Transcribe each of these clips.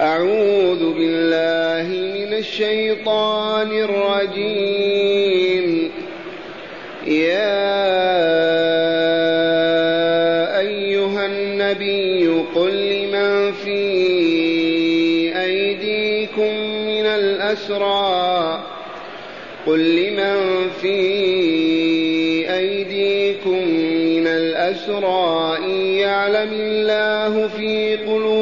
أعوذ بالله من الشيطان الرجيم. يا أيها النبي قل لمن في أيديكم من الأسرى؟ قل لمن في أيديكم من الأسرى؟ إن يعلم الله في قلوبكم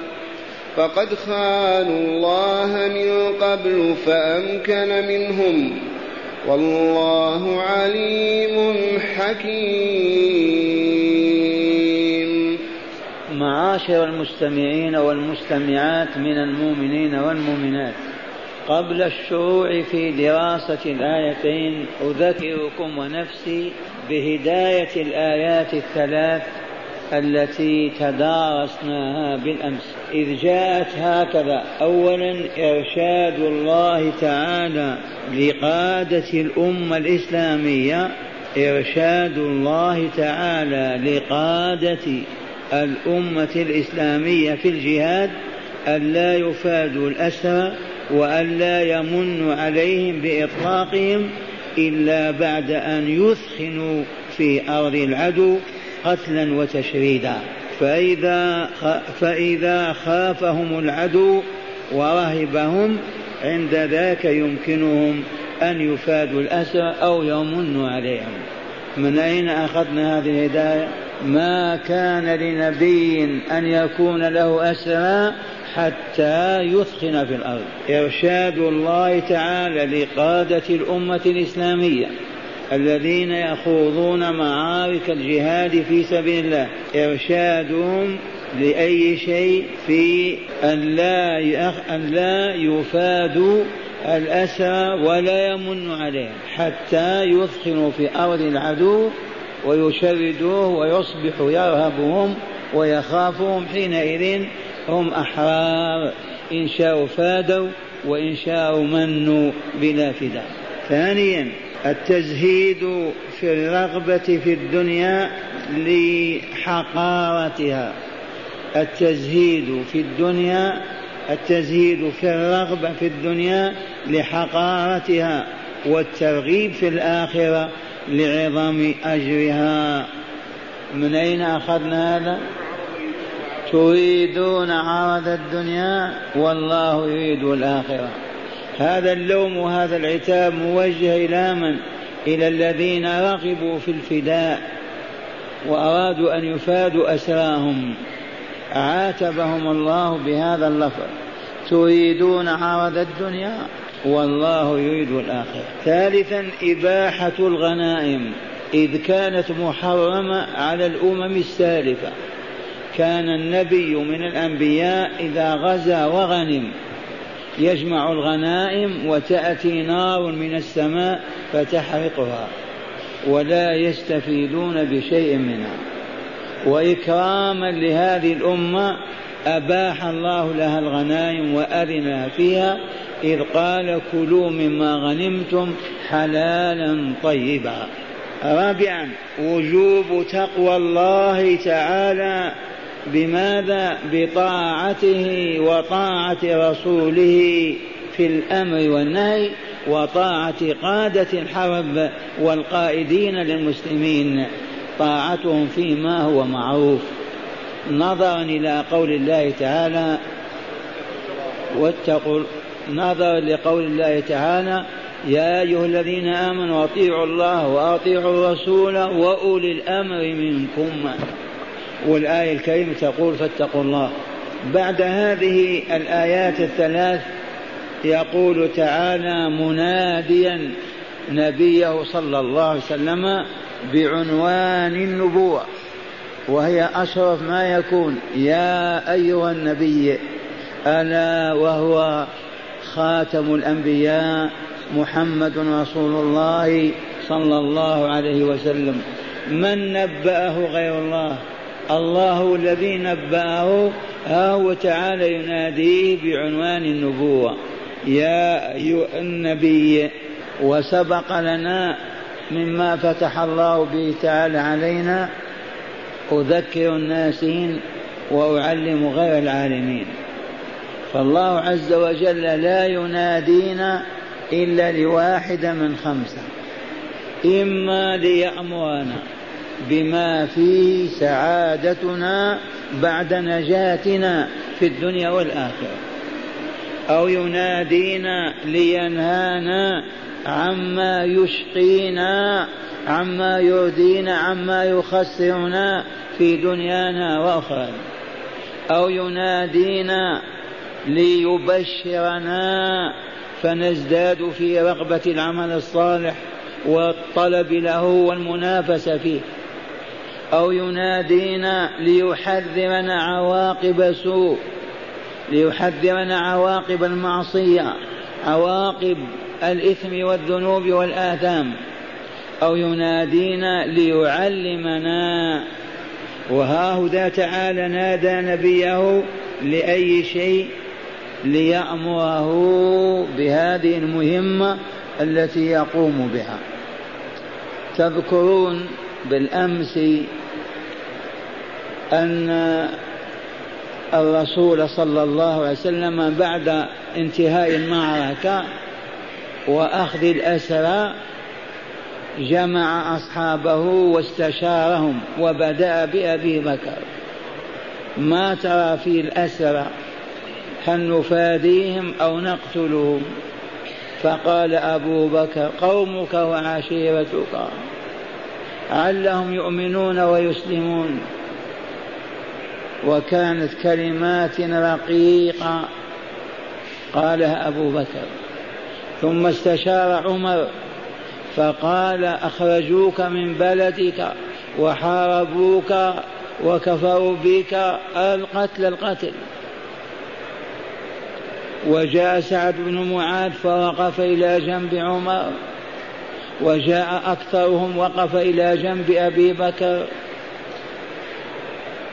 فقد خانوا الله من قبل فأمكن منهم. والله عليم حكيم. معاشر المستمعين والمستمعات من المؤمنين والمؤمنات قبل الشروع في دراسة الآيتين أذكركم ونفسي بهداية الآيات الثلاث التي تدارسناها بالأمس. إذ جاءت هكذا. أولا إرشاد الله تعالى لقادة الأمة الإسلامية. إرشاد الله تعالى لقادة الأمة الإسلامية في الجهاد. ألا يفادوا الأسرى وألا يمن عليهم بإطلاقهم إلا بعد أن يثخنوا في أرض العدو. قتلا وتشريدا. فإذا فإذا خافهم العدو ورهبهم عند ذاك يمكنهم أن يفادوا الأسرى أو يمنوا عليهم. من أين أخذنا هذه الهداية؟ ما كان لنبي أن يكون له أسرى حتى يثخن في الأرض. إرشاد الله تعالى لقادة الأمة الإسلامية. الذين يخوضون معارك الجهاد في سبيل الله. إرشادهم لأي شيء في أن لا أن لا يفادوا الأسى ولا يمن عليهم حتى يثخنوا في أرض العدو ويشردوه ويصبح يرهبهم ويخافهم. حينئذ هم أحرار. إن شاءوا فادوا وإن شاءوا منوا بلا فداء. ثانيا التزهيد في الرغبة في الدنيا لحقارتها. التزهيد في الدنيا التزهيد في الرغبة في الدنيا لحقارتها والترغيب في الآخرة لعظم أجرها. من أين أخذنا هذا؟ تريدون عرض الدنيا والله يريد الآخرة. هذا اللوم وهذا العتاب موجه إلى من؟ إلى الذين رغبوا في الفداء وأرادوا أن يفادوا أسراهم. عاتبهم الله بهذا اللفظ. تريدون عرض الدنيا؟ والله يريد الآخرة. ثالثا إباحة الغنائم. إذ كانت محرمة على الأمم السالفة. كان النبي من الأنبياء إذا غزا وغنم. يجمع الغنائم وتأتي نار من السماء فتحرقها ولا يستفيدون بشيء منها. وإكراما لهذه الأمة أباح الله لها الغنائم وأذن فيها إذ قال كلوا مما غنمتم حلالا طيبا. رابعا وجوب تقوى الله تعالى بماذا بطاعته وطاعة رسوله في الأمر والنهي وطاعة قادة الحرب والقائدين للمسلمين؟ طاعتهم فيما هو معروف. نظرا إلى قول الله تعالى واتقوا نظرا لقول الله تعالى يا أيها الذين آمنوا أطيعوا الله وأطيعوا الرسول وأولي الأمر منكم. والآية الكريمة تقول فاتقوا الله. بعد هذه الآيات الثلاث يقول تعالى مناديا نبيه صلى الله عليه وسلم بعنوان النبوة وهي أشرف ما يكون. يا أيها النبي ألا وهو خاتم الأنبياء محمد رسول الله صلى الله عليه وسلم. من نبأه غير الله؟ الله الذي نبأه ها هو تعالى يناديه بعنوان النبوة. يا أيها النبي وسبق لنا مما فتح الله به تعالى علينا أذكر الناسين وأعلم غير العالمين. فالله عز وجل لا ينادينا إلا لواحدة من خمسة. إما ليأمرنا. بما فيه سعادتنا بعد نجاتنا في الدنيا والآخرة. أو ينادينا لينهانا عما يشقينا عما يردينا عما يخسرنا في دنيانا وأخرانا. أو ينادينا ليبشرنا فنزداد في رغبة العمل الصالح والطلب له والمنافسة فيه. أو ينادينا ليحذرنا عواقب سوء ليحذرنا عواقب المعصية عواقب الإثم والذنوب والآثام أو ينادينا ليعلمنا. وها هدى تعالى نادى نبيه لأي شيء ليأمره بهذه المهمة التي يقوم بها. تذكرون بالأمس أن الرسول صلى الله عليه وسلم بعد انتهاء المعركة وأخذ الأسرى جمع أصحابه واستشارهم وبدأ بأبي بكر. ما ترى في الأسرى هل نفاديهم أو نقتلهم؟ فقال أبو بكر قومك وعشيرتك علهم يؤمنون ويسلمون. وكانت كلمات رقيقة. قالها أبو بكر. ثم استشار عمر فقال أخرجوك من بلدك وحاربوك وكفروا بك القتل القتل. وجاء سعد بن معاذ فوقف إلى جنب عمر. وجاء أكثرهم وقف إلى جنب أبي بكر.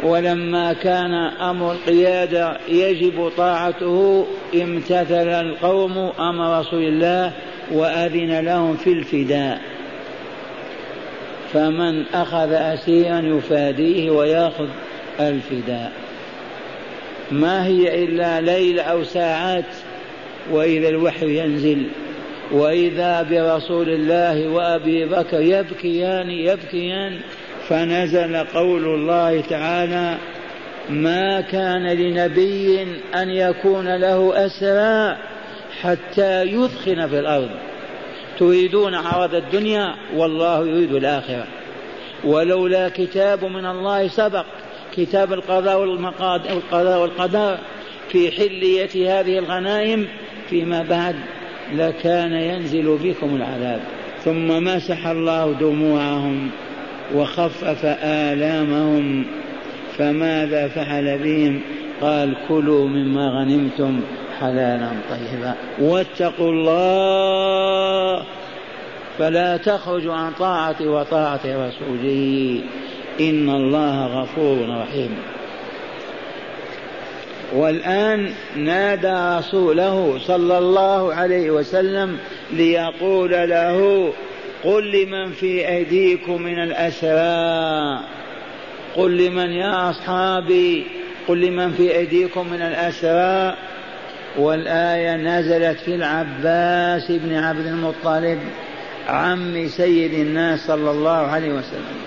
ولما كان أمر القيادة يجب طاعته امتثل القوم أمر رسول الله وأذن لهم في الفداء. فمن أخذ أسيرا يفاديه ويأخذ الفداء. ما هي إلا ليلة أو ساعات وإذا الوحي ينزل وإذا برسول الله وأبي بكر يبكيان يبكيان فنزل قول الله تعالى ما كان لنبي أن يكون له أسرى حتى يثخن في الأرض. تريدون عرض الدنيا والله يريد الآخرة. ولولا كتاب من الله سبق كتاب القضاء والقدر في حلية هذه الغنائم فيما بعد لكان ينزل بكم العذاب. ثم مسح الله دموعهم. وخفف آلامهم فماذا فعل بهم؟ قال كلوا مما غنمتم حلالا طيبا. واتقوا الله فلا تخرجوا عن طاعة وطاعة رسوله إن الله غفور رحيم. والآن نادى رسوله صلى الله عليه وسلم ليقول له قل لمن في أيديكم من الأسرى قل لمن يا أصحابي قل لمن في أيديكم من الأسرى والآية نزلت في العباس بن عبد المطلب عم سيد الناس صلى الله عليه وسلم.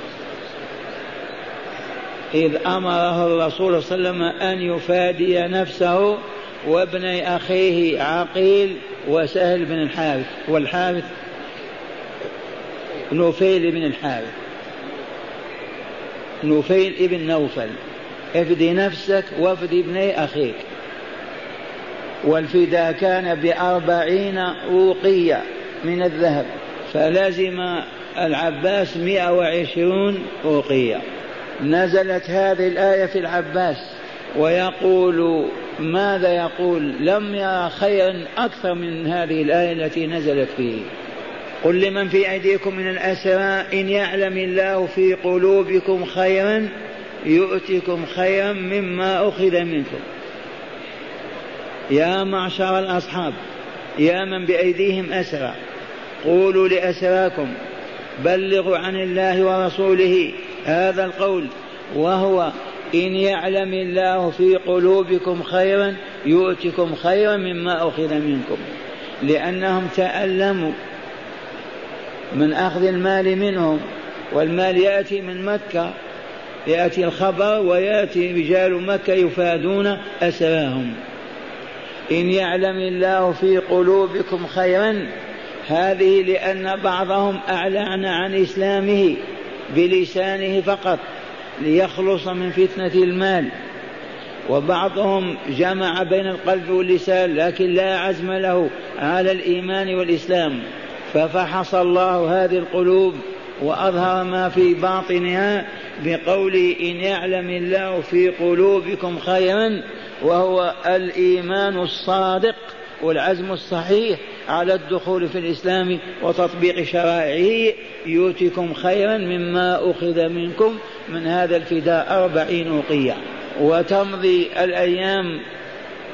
إذ أمره الرسول صلى الله عليه وسلم أن يفادي نفسه وابن أخيه عقيل وسهل بن الحارث والحارث نوفيل بن الحارث. نوفيل ابن نوفل. افدي نفسك وافدي ابني أخيك. والفداء كان بأربعين أوقية من الذهب فلزم العباس مئة وعشرون أوقية. نزلت هذه الآية في العباس ويقول ماذا يقول؟ لم يرى خيرا أكثر من هذه الآية التي نزلت فيه. قل لمن في أيديكم من الأسرى إن يعلم الله في قلوبكم خيرا يؤتكم خيرا مما أخذ منكم. يا معشر الأصحاب يا من بأيديهم أسرى قولوا لأسراكم بلغوا عن الله ورسوله هذا القول وهو إن يعلم الله في قلوبكم خيرا يؤتكم خيرا مما أخذ منكم. لأنهم تألموا من أخذ المال منهم والمال يأتي من مكة يأتي الخبر ويأتي رجال مكة يفادون أسراهم إن يعلم الله في قلوبكم خيرا هذه لأن بعضهم أعلن عن إسلامه بلسانه فقط ليخلص من فتنة المال. وبعضهم جمع بين القلب واللسان لكن لا عزم له على الإيمان والإسلام. ففحص الله هذه القلوب وأظهر ما في باطنها بقوله إن يعلم الله في قلوبكم خيرا وهو الإيمان الصادق والعزم الصحيح على الدخول في الإسلام وتطبيق شرائعه. يؤتكم خيرا مما أخذ منكم من هذا الفداء أربعين أوقية وتمضي الأيام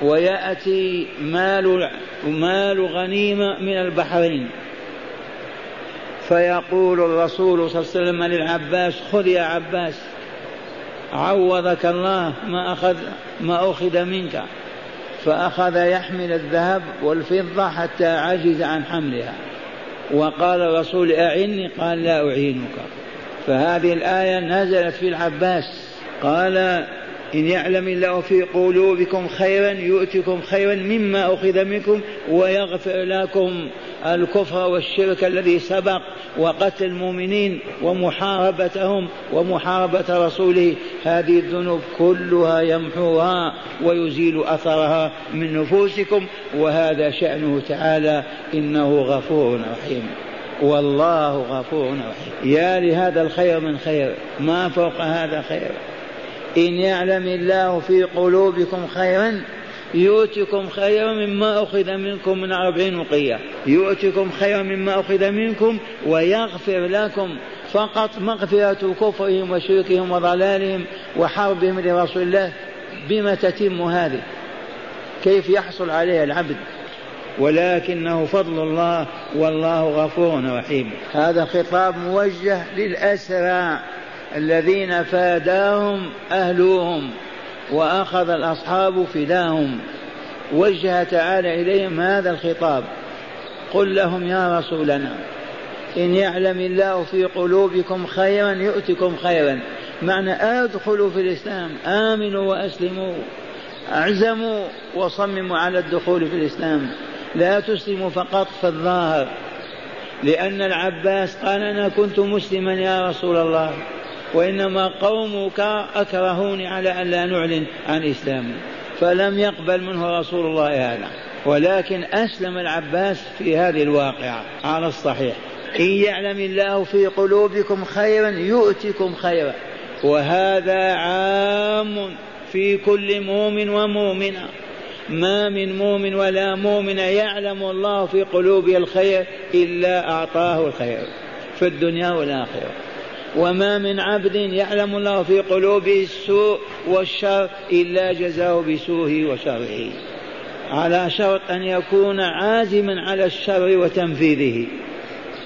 ويأتي مال مال غنيمة من البحرين. فيقول الرسول صلى الله عليه وسلم للعباس خذ يا عباس عوضك الله ما أخذ ما أخذ منك. فأخذ يحمل الذهب والفضة حتى عجز عن حملها. وقال الرسول أعني؟ قال لا أعينك. فهذه الآية نزلت في العباس. قال إن يعلم الله في قلوبكم خيرا يؤتكم خيرا مما أخذ منكم ويغفر لكم الكفر والشرك الذي سبق وقتل المؤمنين ومحاربتهم ومحاربة رسوله هذه الذنوب كلها يمحوها ويزيل أثرها من نفوسكم وهذا شأنه تعالى إنه غفور رحيم. والله غفور رحيم. يا لهذا الخير من خير ما فوق هذا خير. إن يعلم الله في قلوبكم خيرا يؤتكم خيرا مما أخذ منكم من أربعين وقية يؤتكم خيرا مما أخذ منكم ويغفر لكم فقط مغفرة كفرهم وشركهم وضلالهم وحربهم لرسول الله بما تتم هذه. كيف يحصل عليها العبد؟ ولكنه فضل الله والله غفور رحيم. هذا خطاب موجه للأسرى الذين فاداهم أهلوهم وأخذ الأصحاب فداهم. وجه تعالى إليهم هذا الخطاب. قل لهم يا رسولنا إن يعلم الله في قلوبكم خيرا يؤتكم خيرا. معنى أدخلوا في الإسلام آمنوا وأسلموا أعزموا وصمموا على الدخول في الإسلام. لا تسلموا فقط في الظاهر لأن العباس قال أنا كنت مسلما يا رسول الله. وإنما قومك أكرهوني على أن لا نعلن عن إسلامي فلم يقبل منه رسول الله هذا. ولكن أسلم العباس في هذه الواقعة على الصحيح. إن يعلم الله في قلوبكم خيرا يؤتكم خيرا. وهذا عام في كل مؤمن ومؤمنة. ما من مؤمن ولا مؤمن يعلم الله في قلوبه الخير إلا أعطاه الخير في الدنيا والآخرة. وما من عبد يعلم الله في قلوبه السوء والشر إلا جزاه بسوءه وشره. على شرط أن يكون عازما على الشر وتنفيذه.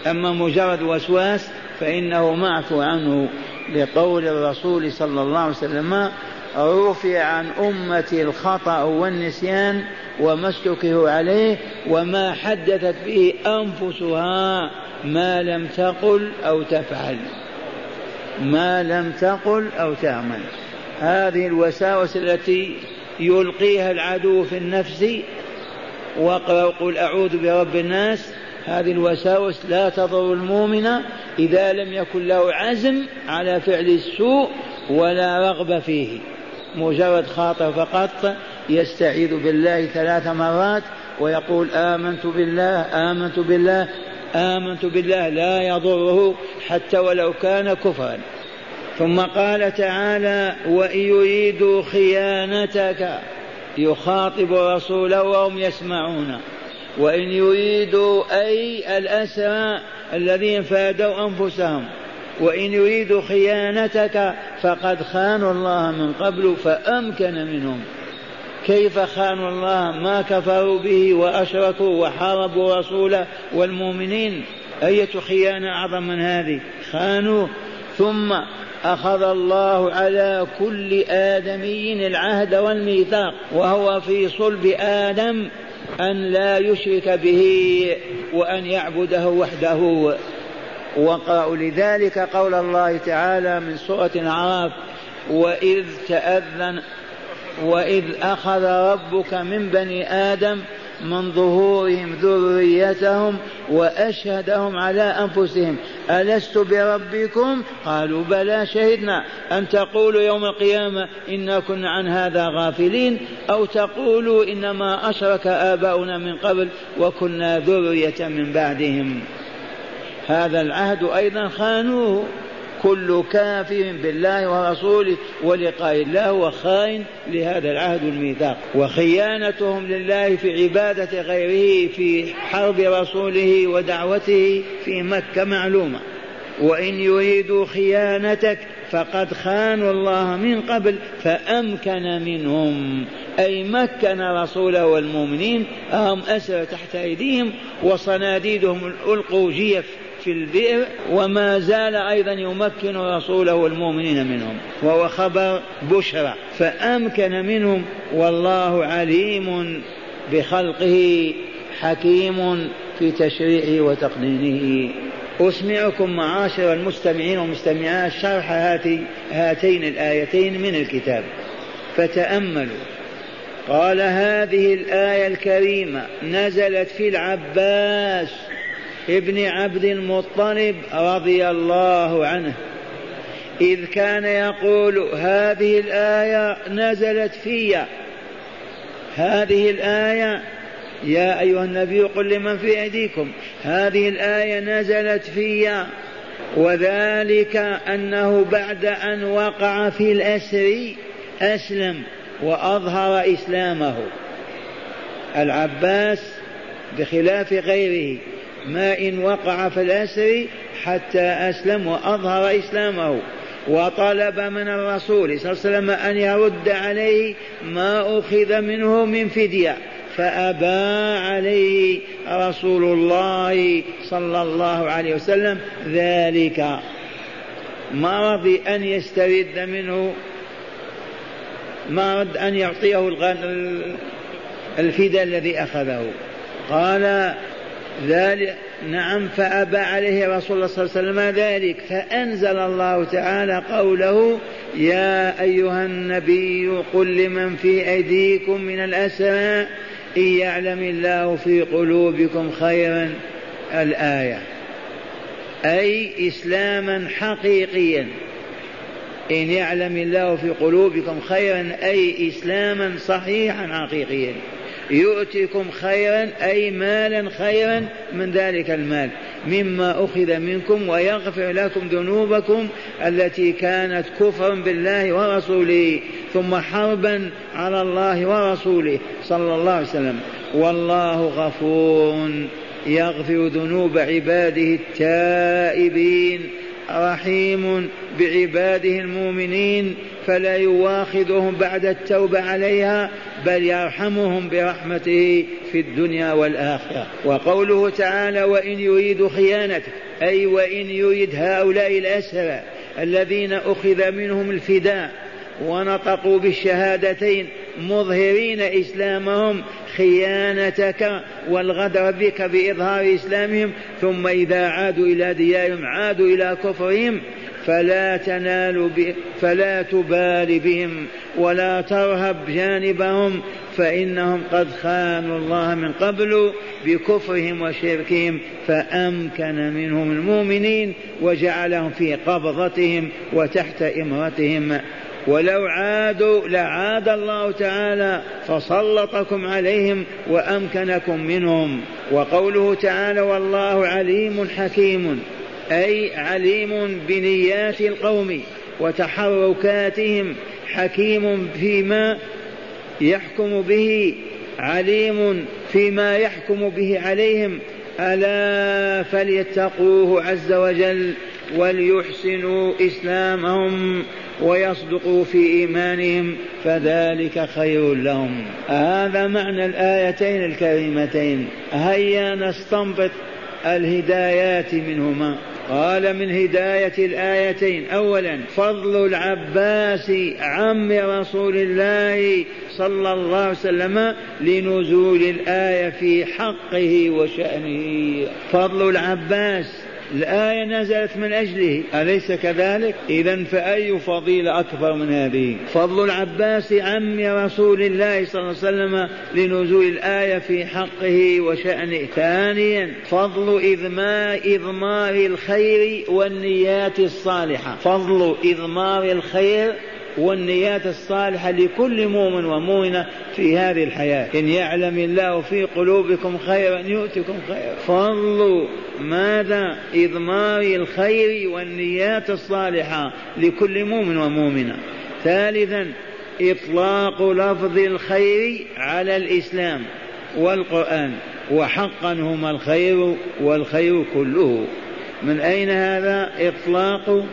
أما مجرد وسواس فإنه معفو عنه لقول الرسول صلى الله عليه وسلم رفع عن أمتي الخطأ والنسيان وما عليه وما حدثت به أنفسها ما لم تقل أو تفعل. ما لم تقل أو تعمل. هذه الوساوس التي يلقيها العدو في النفس واقرأ قل أعوذ برب الناس هذه الوساوس لا تضر المؤمن إذا لم يكن له عزم على فعل السوء ولا رغبة فيه. مجرد خاطر فقط يستعيذ بالله ثلاث مرات ويقول آمنت بالله آمنت بالله آمنت بالله لا يضره حتى ولو كان كفرا. ثم قال تعالى وإن يريدوا خيانتك يخاطب رسوله وهم يسمعون. وإن يريدوا أي الأسرى الذين فادوا أنفسهم وإن يريدوا خيانتك فقد خانوا الله من قبل فأمكن منهم. كيف خانوا الله ما كفروا به وأشركوا وحاربوا رسوله والمؤمنين؟ أية خيانة أعظم من هذه؟ خانوا ثم أخذ الله على كل آدمي العهد والميثاق وهو في صلب آدم أن لا يشرك به وأن يعبده وحده. وقرأوا لذلك قول الله تعالى من سورة الأعراف وإذ تأذن وإذ أخذ ربك من بني آدم من ظهورهم ذريتهم وأشهدهم على أنفسهم. ألست بربكم؟ قالوا بلى شهدنا. أن تقولوا يوم القيامة إنا كنا عن هذا غافلين أو تقولوا إنما أشرك آباؤنا من قبل وكنا ذرية من بعدهم. هذا العهد أيضا خانوه. كل كافر بالله ورسوله ولقاء الله هو خائن لهذا العهد الميثاق وخيانتهم لله في عبادة غيره في حرب رسوله ودعوته في مكة معلومة. وإن يريدوا خيانتك فقد خانوا الله من قبل فأمكن منهم. أي مكن رسوله والمؤمنين هم أسر تحت أيديهم وصناديدهم ألقوا جيف. في البئر وما زال أيضا يمكن رسوله والمؤمنين منهم وهو خبر بشرى. فأمكن منهم والله عليم بخلقه حكيم في تشريعه وتقنينه أسمعكم معاشر المستمعين والمستمعات شرح هاتين الآيتين من الكتاب. فتأملوا. قال هذه الآية الكريمة نزلت في العباس ابن عبد المطلب رضي الله عنه إذ كان يقول هذه الآية نزلت في هذه الآية يا أيها النبي قل لمن في أيديكم هذه الآية نزلت في وذلك أنه بعد أن وقع في الأسر أسلم وأظهر إسلامه. العباس بخلاف غيره ما إن وقع في الأسر حتى أسلم وأظهر إسلامه. وطلب من الرسول صلى الله عليه وسلم أن يرد عليه ما أخذ منه من فدية. فأبى عليه رسول الله صلى الله عليه وسلم ذلك. ما رضي أن يسترد منه؟ ما رد أن يعطيه الفداء الذي أخذه. قال ذلك نعم فأبى عليه رسول الله صلى الله عليه وسلم ذلك. فأنزل الله تعالى قوله يا أيها النبي قل لمن في أيديكم من الأسرى إن يعلم الله في قلوبكم خيرا. الآية. أي إسلاما حقيقيا. إن يعلم الله في قلوبكم خيرا أي إسلاما صحيحا حقيقيا. يؤتكم خيرا أي مالا خيرا من ذلك المال. مما أخذ منكم ويغفر لكم ذنوبكم التي كانت كفرا بالله ورسوله ثم حربا على الله ورسوله. صلى الله عليه وسلم. والله غفور يغفر ذنوب عباده التائبين رحيم بعباده المؤمنين فلا يواخذهم بعد التوبة عليها بل يرحمهم برحمته في الدنيا والآخرة. وقوله تعالى وإن يريد خيانتك أي وإن يريد هؤلاء الأسرى الذين أخذ منهم الفداء ونطقوا بالشهادتين مظهرين إسلامهم خيانتك والغدر بك بإظهار إسلامهم ثم إذا عادوا إلى ديارهم عادوا إلى كفرهم فلا تنال ب... فلا تبال بهم ولا ترهب جانبهم فإنهم قد خانوا الله من قبل بكفرهم وشركهم فأمكن منهم المؤمنين وجعلهم في قبضتهم وتحت إمرتهم. ولو عادوا لعاد الله تعالى فسلطكم عليهم وأمكنكم منهم. وقوله تعالى والله عليم حكيم أي عليم بنيات القوم وتحركاتهم حكيم فيما يحكم به عليم فيما يحكم به عليهم. ألا فليتقوه عز وجل وليحسنوا إسلامهم ويصدقوا في إيمانهم فذلك خير لهم. هذا معنى الآيتين الكريمتين. هيا نستنبط الهدايات منهما. قال من هداية الآيتين. أولا فضل العباس عم رسول الله صلى الله عليه وسلم لنزول الآية في حقه وشأنه. فضل العباس الآية نزلت من أجله. أليس كذلك؟ إذا فأي فضيلة أكبر من هذه؟ فضل العباس عم رسول الله صلى الله عليه وسلم لنزول الآية في حقه وشأنه. ثانيا فضل إضمار إضمار الخير والنيات الصالحة. فضل إضمار الخير والنيات الصالحة لكل مؤمن ومؤمنة في هذه الحياة. إن يعلم الله في قلوبكم خيرا يؤتكم خيرا. فضل ماذا إضمار الخير والنيات الصالحة لكل مؤمن ومؤمنة. ثالثا إطلاق لفظ الخير على الإسلام والقرآن. وحقا هما الخير والخير كله. من أين هذا إطلاق؟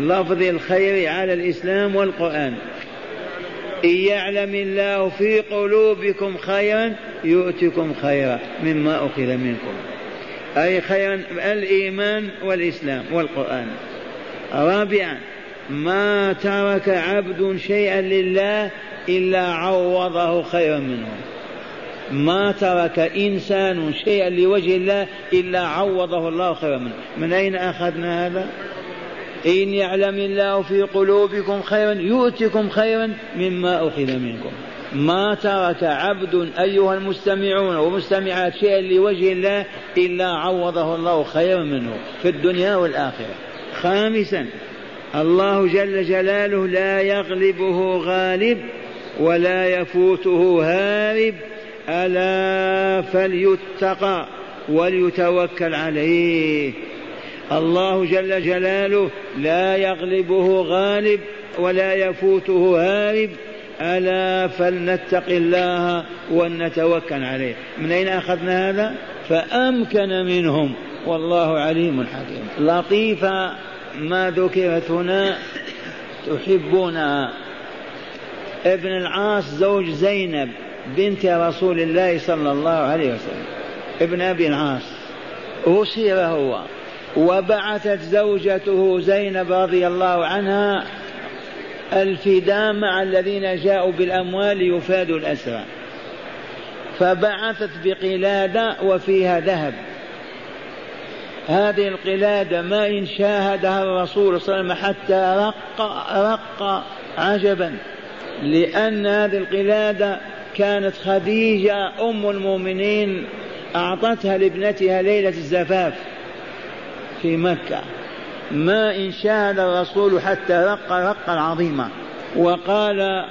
لفظ الخير على الإسلام والقرآن. إن يعلم الله في قلوبكم خيرا يؤتكم خيرا مما أخذ منكم. أي خيرا الإيمان والإسلام والقرآن. رابعا ما ترك عبد شيئا لله إلا عوضه خيرا منه. ما ترك إنسان شيئا لوجه الله إلا عوضه الله خيرا منه. من أين أخذنا هذا؟ إن يعلم الله في قلوبكم خيرا يؤتكم خيرا مما أخذ منكم. ما ترك عبد أيها المستمعون والمستمعات شيئا لوجه الله إلا عوضه الله خيرا منه في الدنيا والآخرة. خامسا الله جل جلاله لا يغلبه غالب ولا يفوته هارب. ألا فليتقى وليتوكل عليه. الله جل جلاله لا يغلبه غالب ولا يفوته هارب. ألا فلنتق الله ولنتوكل عليه. من أين أخذنا هذا؟ فأمكن منهم. والله عليم حكيم. لطيفة ما ذكرت هنا. تحبونها ابن العاص زوج زينب بنت رسول الله صلى الله عليه وسلم. ابن أبي العاص. أسير هو. وبعثت زوجته زينب رضي الله عنها الفداء مع الذين جاءوا بالأموال ليفادوا الأسرى. فبعثت بقلادة وفيها ذهب. هذه القلادة ما إن شاهدها الرسول صلى الله عليه وسلم حتى رق رق عجبا لأن هذه القلادة كانت خديجة أم المؤمنين أعطتها لابنتها ليلة الزفاف. في مكة. ما إن شاهد الرسول حتى رق رقا عظيما. وقال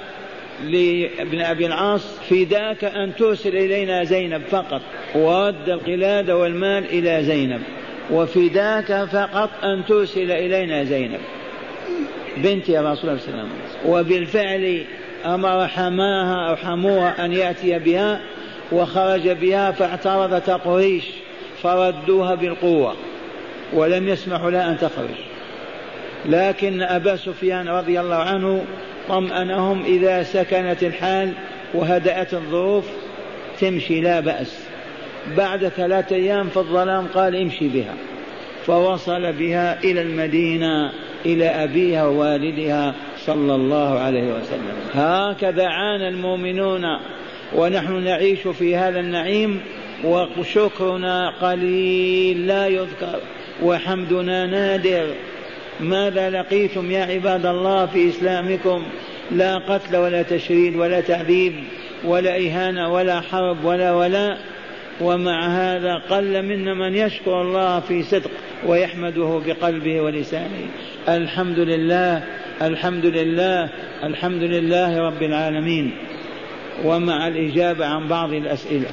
لابن أبي العاص فداك أن ترسل إلينا زينب فقط ورد القلادة والمال إلى زينب. وفداك فقط أن ترسل إلينا زينب. بنت رسول الله صلى الله عليه وسلم. وبالفعل أمر حماها أو حموها أن يأتي بها وخرج بها فاعترضت قريش فردوها بالقوة. ولم يسمحوا لها أن تخرج. لكن أبا سفيان رضي الله عنه طمأنهم إذا سكنت الحال وهدأت الظروف تمشي لا بأس. بعد ثلاثة أيام في الظلام قال امشي بها. فوصل بها إلى المدينة إلى أبيها ووالدها صلى الله عليه وسلم. هكذا عانى المؤمنون ونحن نعيش في هذا النعيم وشكرنا قليل لا يذكر. وحمدنا نادر. ماذا لقيتم يا عباد الله في إسلامكم؟ لا قتل ولا تشريد ولا تعذيب ولا إهانة ولا حرب ولا ولا ومع هذا قل منا من يشكر الله في صدق ويحمده بقلبه ولسانه. الحمد لله الحمد لله الحمد لله رب العالمين. ومع الإجابة عن بعض الأسئلة.